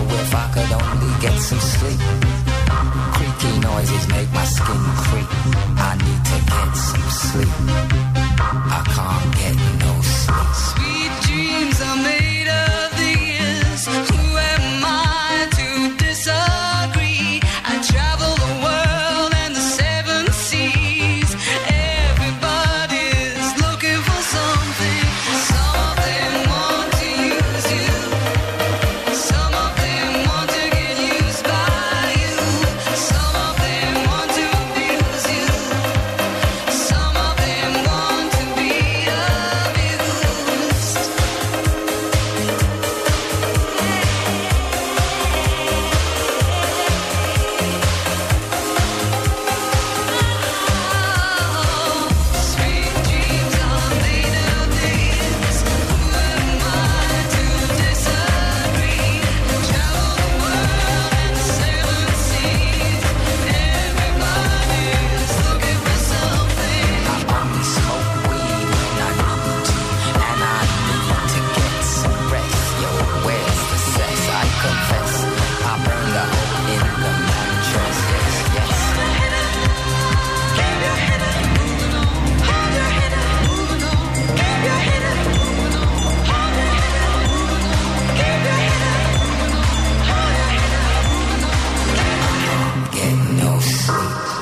Oh, if I could only get some sleep. Creaky noises make my skin creep. sleep.